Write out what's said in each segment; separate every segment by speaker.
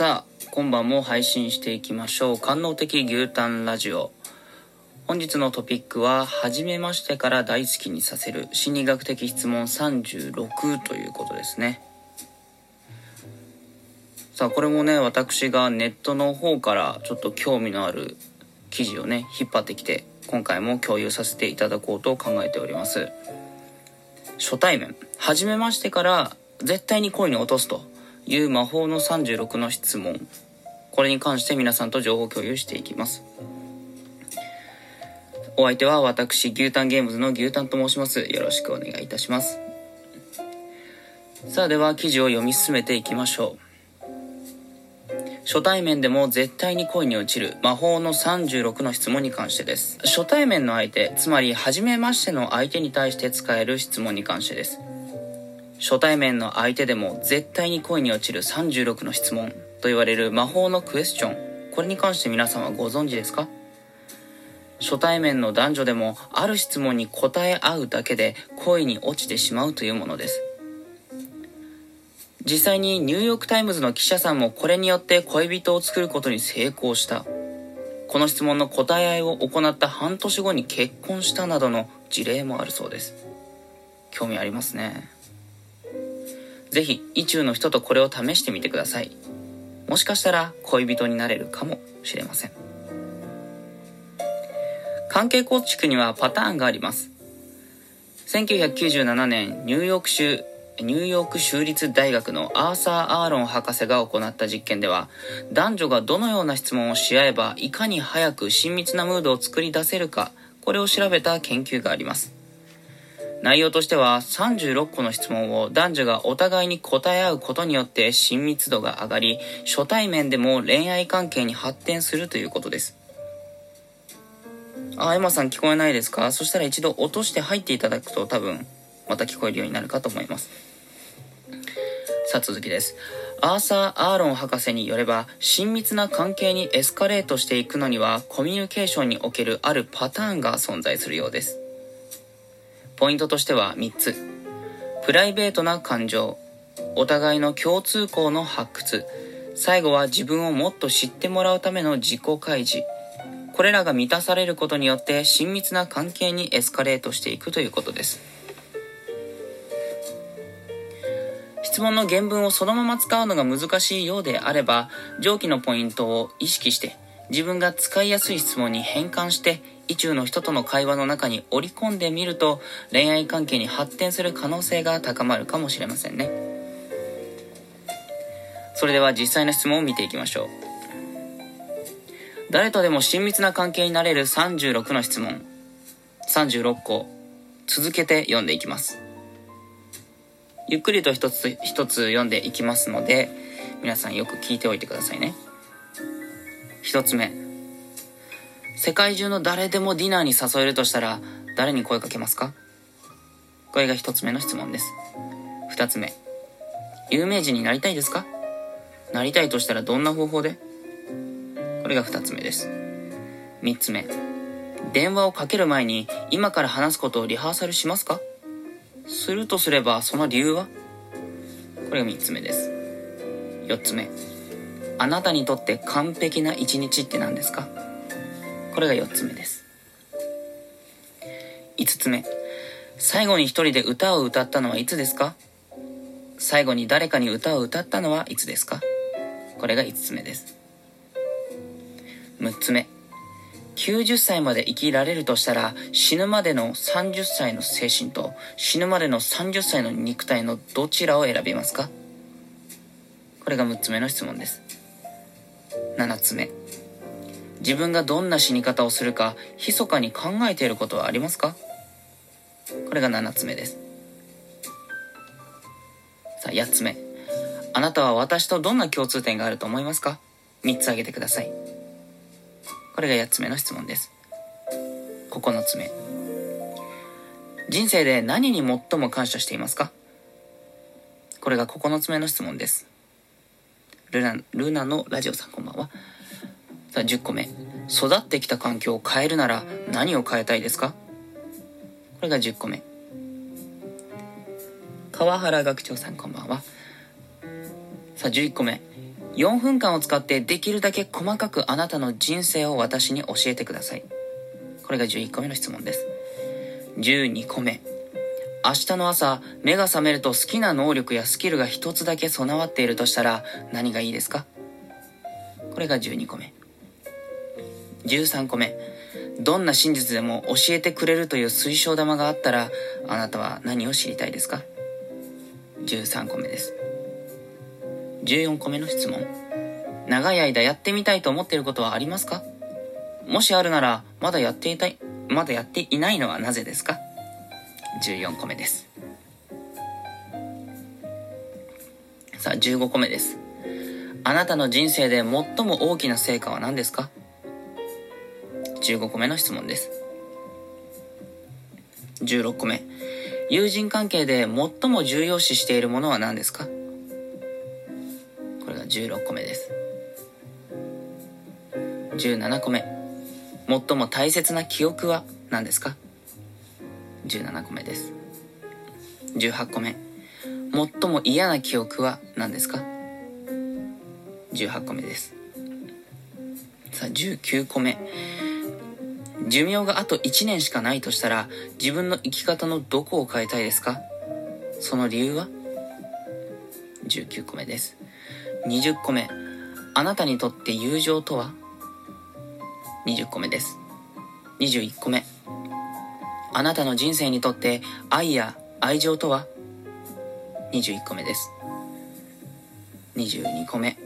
Speaker 1: さあ、今晩も配信していきましょう。官能的牛タンラジオ。本日のトピックは、初めましてから大好きにさせる心理学的質問36ということですね。さあ、これもね、私がネットの方からちょっと興味のある記事をね、引っ張ってきて、今回も共有させていただこうと考えております。初対面、初めましてから絶対に恋に落とすという魔法の36の質問。これに関して皆さんと情報共有していきます。お相手は私、牛タンゲームズの牛タンと申します。よろしくお願いいたします。さあでは記事を読み進めていきましょう。初対面でも絶対に恋に落ちる魔法の36の質問に関してです。初対面の相手、つまり初めましての相手に対して使える質問に関してです。初対面の相手でも絶対に恋に落ちる36の質問と言われる魔法のクエスチョン。これに関して皆さんはご存知ですか初対面の男女でもある質問に答え合うだけで恋に落ちてしまうというものです。実際にニューヨークタイムズの記者さんもこれによって恋人を作ることに成功した。この質問の答え合いを行った半年後に結婚したなどの事例もあるそうです。興味ありますね。ぜひ、意中の人とこれを試してみてください。もしかしたら恋人になれるかもしれません。関係構築にはパターンがあります。1997年、ニューヨーク州ニューヨーク州立大学のアーサー・アーロン博士が行った実験では、男女がどのような質問をし合えば、いかに早く親密なムードを作り出せるか、これを調べた研究があります。内容としては、36個の質問を男女がお互いに答え合うことによって親密度が上がり、初対面でも恋愛関係に発展するということです。あ、エマさん聞こえないですか？そしたら一度落として入っていただくと多分、また聞こえるようになるかと思います。さあ続きです。アーサー・アーロン博士によれば、親密な関係にエスカレートしていくのには、コミュニケーションにおけるあるパターンが存在するようです。ポイントとしては3つ。プライベートな感情、お互いの共通項の発掘、最後は自分をもっと知ってもらうための自己開示。これらが満たされることによって親密な関係にエスカレートしていくということです。質問の原文をそのまま使うのが難しいようであれば、上記のポイントを意識して、自分が使いやすい質問に変換して、意中の人との会話の中に織り込んでみると、恋愛関係に発展する可能性が高まるかもしれませんね。それでは実際の質問を見ていきましょう。誰とでも親密な関係になれる36の質問。36個。続けて読んでいきます。ゆっくりと一つ一つ読んでいきますので、皆さんよく聞いておいてくださいね。一つ目。世界中の誰でもディナーに誘えるとしたら、誰に声かけますか？これが一つ目の質問です。二つ目。有名人になりたいですか？なりたいとしたらどんな方法で？これが二つ目です。三つ目。電話をかける前に今から話すことをリハーサルしますか？するとすれば、その理由は？これが3つ目です。4つ目。あなたにとって完璧な一日って何ですか？これが4つ目です。5つ目。最後に一人で歌を歌ったのはいつですか？最後に誰かに歌を歌ったのはいつですか？これが5つ目です。6つ目。90歳まで生きられるとしたら死ぬまでの30歳の精神と死ぬまでの30歳の肉体のどちらを選びますか？これが6つ目の質問です7つ目。自分がどんな死に方をするか密かに考えていることはありますか？これが7つ目です。さあ8つ目。あなたは私とどんな共通点があると思いますか？3つ挙げてください。これが8つ目の質問です。9つ目。人生で何に最も感謝していますか？これが9つ目の質問です。ルナ、ルナのラジオさんこんばんは。さあ、10個目。育ってきた環境を変えるなら何を変えたいですか？これが10個目。川原学長さんこんばんは。さあ、11個目。4分間を使ってできるだけ細かくあなたの人生を私に教えてください。これが11個目の質問です。12個目。明日の朝、目が覚めると好きな能力やスキルが一つだけ備わっているとしたら何がいいですか？これが12個目。13個目。どんな真実でも教えてくれるという水晶玉があったらあなたは何を知りたいですか？13個目です。14個目の質問。長い間やってみたいと思っていることはありますか？もしあるなら、まだやっていたい、まだやっていないのはなぜですか？?14 個目です。さあ、15個目です。あなたの人生で最も大きな成果は何ですか ?15 個目の質問です。16個目。友人関係で最も重要視しているものは何ですか？これが16個目です。17個目。最も大切な記憶は何ですか？?17 個目です。18個目。最も嫌な記憶は何ですか ?18 個目です。さあ、19個目。寿命があと1年しかないとしたら、自分の生き方のどこを変えたいですか？その理由は ?19 個目です。20個目。あなたにとって友情とは？20個目です。21個目。あなたの人生にとって愛や愛情とは？21個目です。22個目。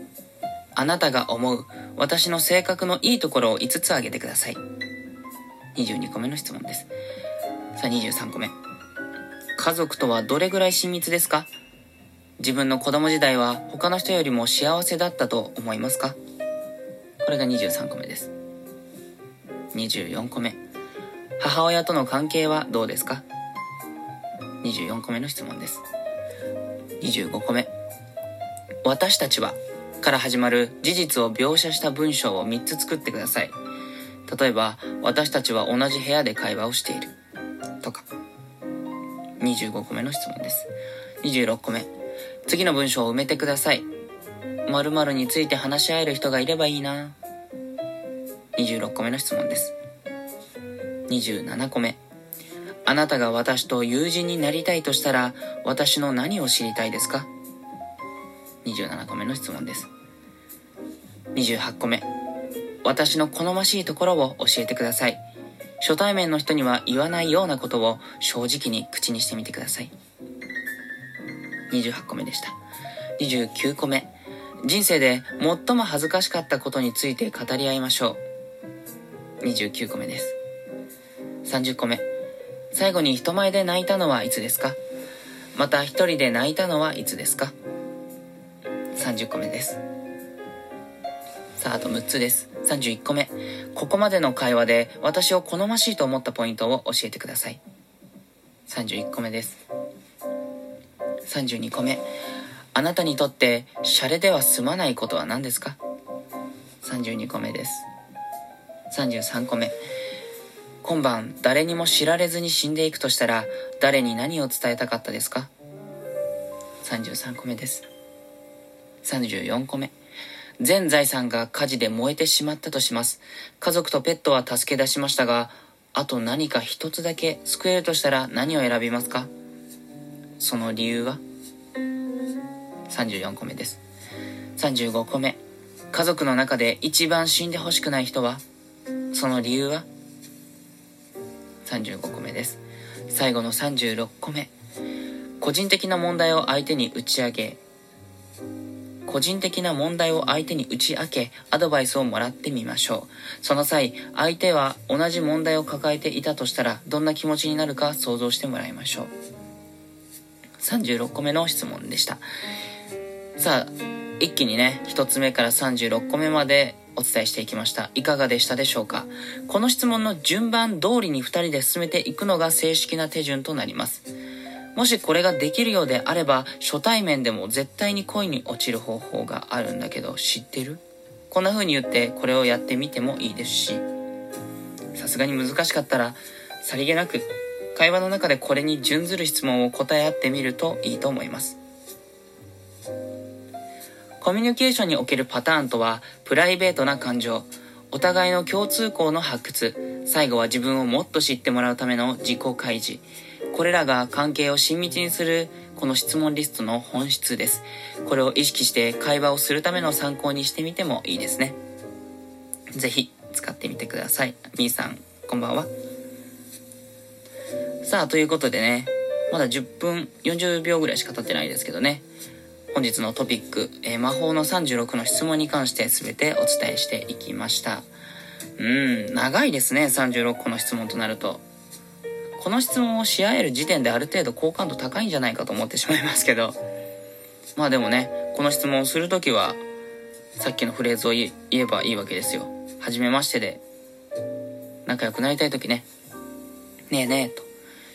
Speaker 1: あなたが思う私の性格のいいところを5つ挙げてください。22個目の質問です。さあ23個目。家族とはどれぐらい親密ですか？自分の子供時代は他の人よりも幸せだったと思いますか？これが23個目です。24個目。母親との関係はどうですか ?24 個目の質問です。25個目。私たちはから始まる事実を描写した文章を3つ作ってください。例えば、私たちは同じ部屋で会話をしている。とか。25個目の質問です。26個目。次の文章を埋めてください。〇〇について話し合える人がいればいいな。26個目の質問です。27個目。あなたが私と友人になりたいとしたら、私の何を知りたいですか ?27 個目の質問です。28個目。私の好ましいところを教えてください。初対面の人には言わないようなことを正直に口にしてみてください。28個目でした。29個目。人生で最も恥ずかしかったことについて語り合いましょう。29個目です。30個目。最後に人前で泣いたのはいつですか？また一人で泣いたのはいつですか ?30 個目です。さあ、あと6つです。31個目。ここまでの会話で私を好ましいと思ったポイントを教えてください。31個目です。32個目。あなたにとってシャレでは済まないことは何ですか ?32 個目です。33個目。今晩誰にも知られずに死んでいくとしたら誰に何を伝えたかったですか ?33 個目です。34個目。全財産が火事で燃えてしまったとします。家族とペットは助け出しましたが、あと何か一つだけ救えるとしたら何を選びますか？その理由は ?34 個目です。35個目。家族の中で一番死んでほしくない人は？その理由は？35個目です。最後の36個目個人的な問題を相手に打ち上げ個人的な問題を相手に打ち明けアドバイスをもらってみましょう。その際相手は同じ問題を抱えていたとしたらどんな気持ちになるか想像してもらいましょう。36個目の質問でした。さあ一気にね1つ目から36個目までお伝えしていきました。いかがでしたでしょうか？この質問の順番通りに2人で進めていくのが正式な手順となります。もしこれができるようであれば、初対面でも絶対に恋に落ちる方法があるんだけど、知ってる？こんな風に言ってこれをやってみてもいいですし、さすがに難しかったら、さりげなく会話の中でこれに準ずる質問を答え合ってみるといいと思います。コミュニケーションにおけるパターンとは、プライベートな感情、お互いの共通項の発掘、最後は自分をもっと知ってもらうための自己開示。これらが関係を親密にするこの質問リストの本質です。これを意識して会話をするための参考にしてみてもいいですね。ぜひ使ってみてください。みーさん、こんばんは。さあ、ということでね、まだ10分40秒ぐらいしか経ってないですけどね。本日のトピック、えー、魔法の36の質問に関して全てお伝えしていきました。うん、長いですね、36個の質問となると。この質問をし合える時点である程度好感度高いんじゃないかと思ってしまいますけど。まあでもね、この質問をするときは、さっきのフレーズを言えばいいわけですよ。はじめましてで、仲良くなりたいときね、ねえねえと。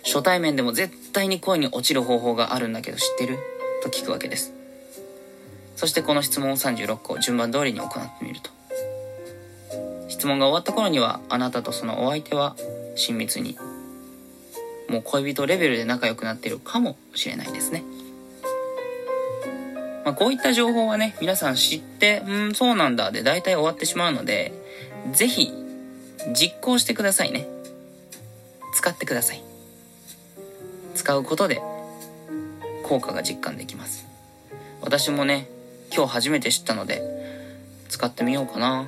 Speaker 1: 初対面でも絶対に恋に落ちる方法があるんだけど知ってる？と聞くわけです。そしてこの質問を36個順番通りに行ってみると。質問が終わった頃にはあなたとそのお相手は親密にもう恋人レベルで仲良くなってるかもしれないですね。まあ、こういった情報はね、皆さん知って、うん、そうなんだで大体終わってしまうので、ぜひ実行してくださいね。使ってください。使うことで効果が実感できます。私もね、今日初めて知ったので、使ってみようかな。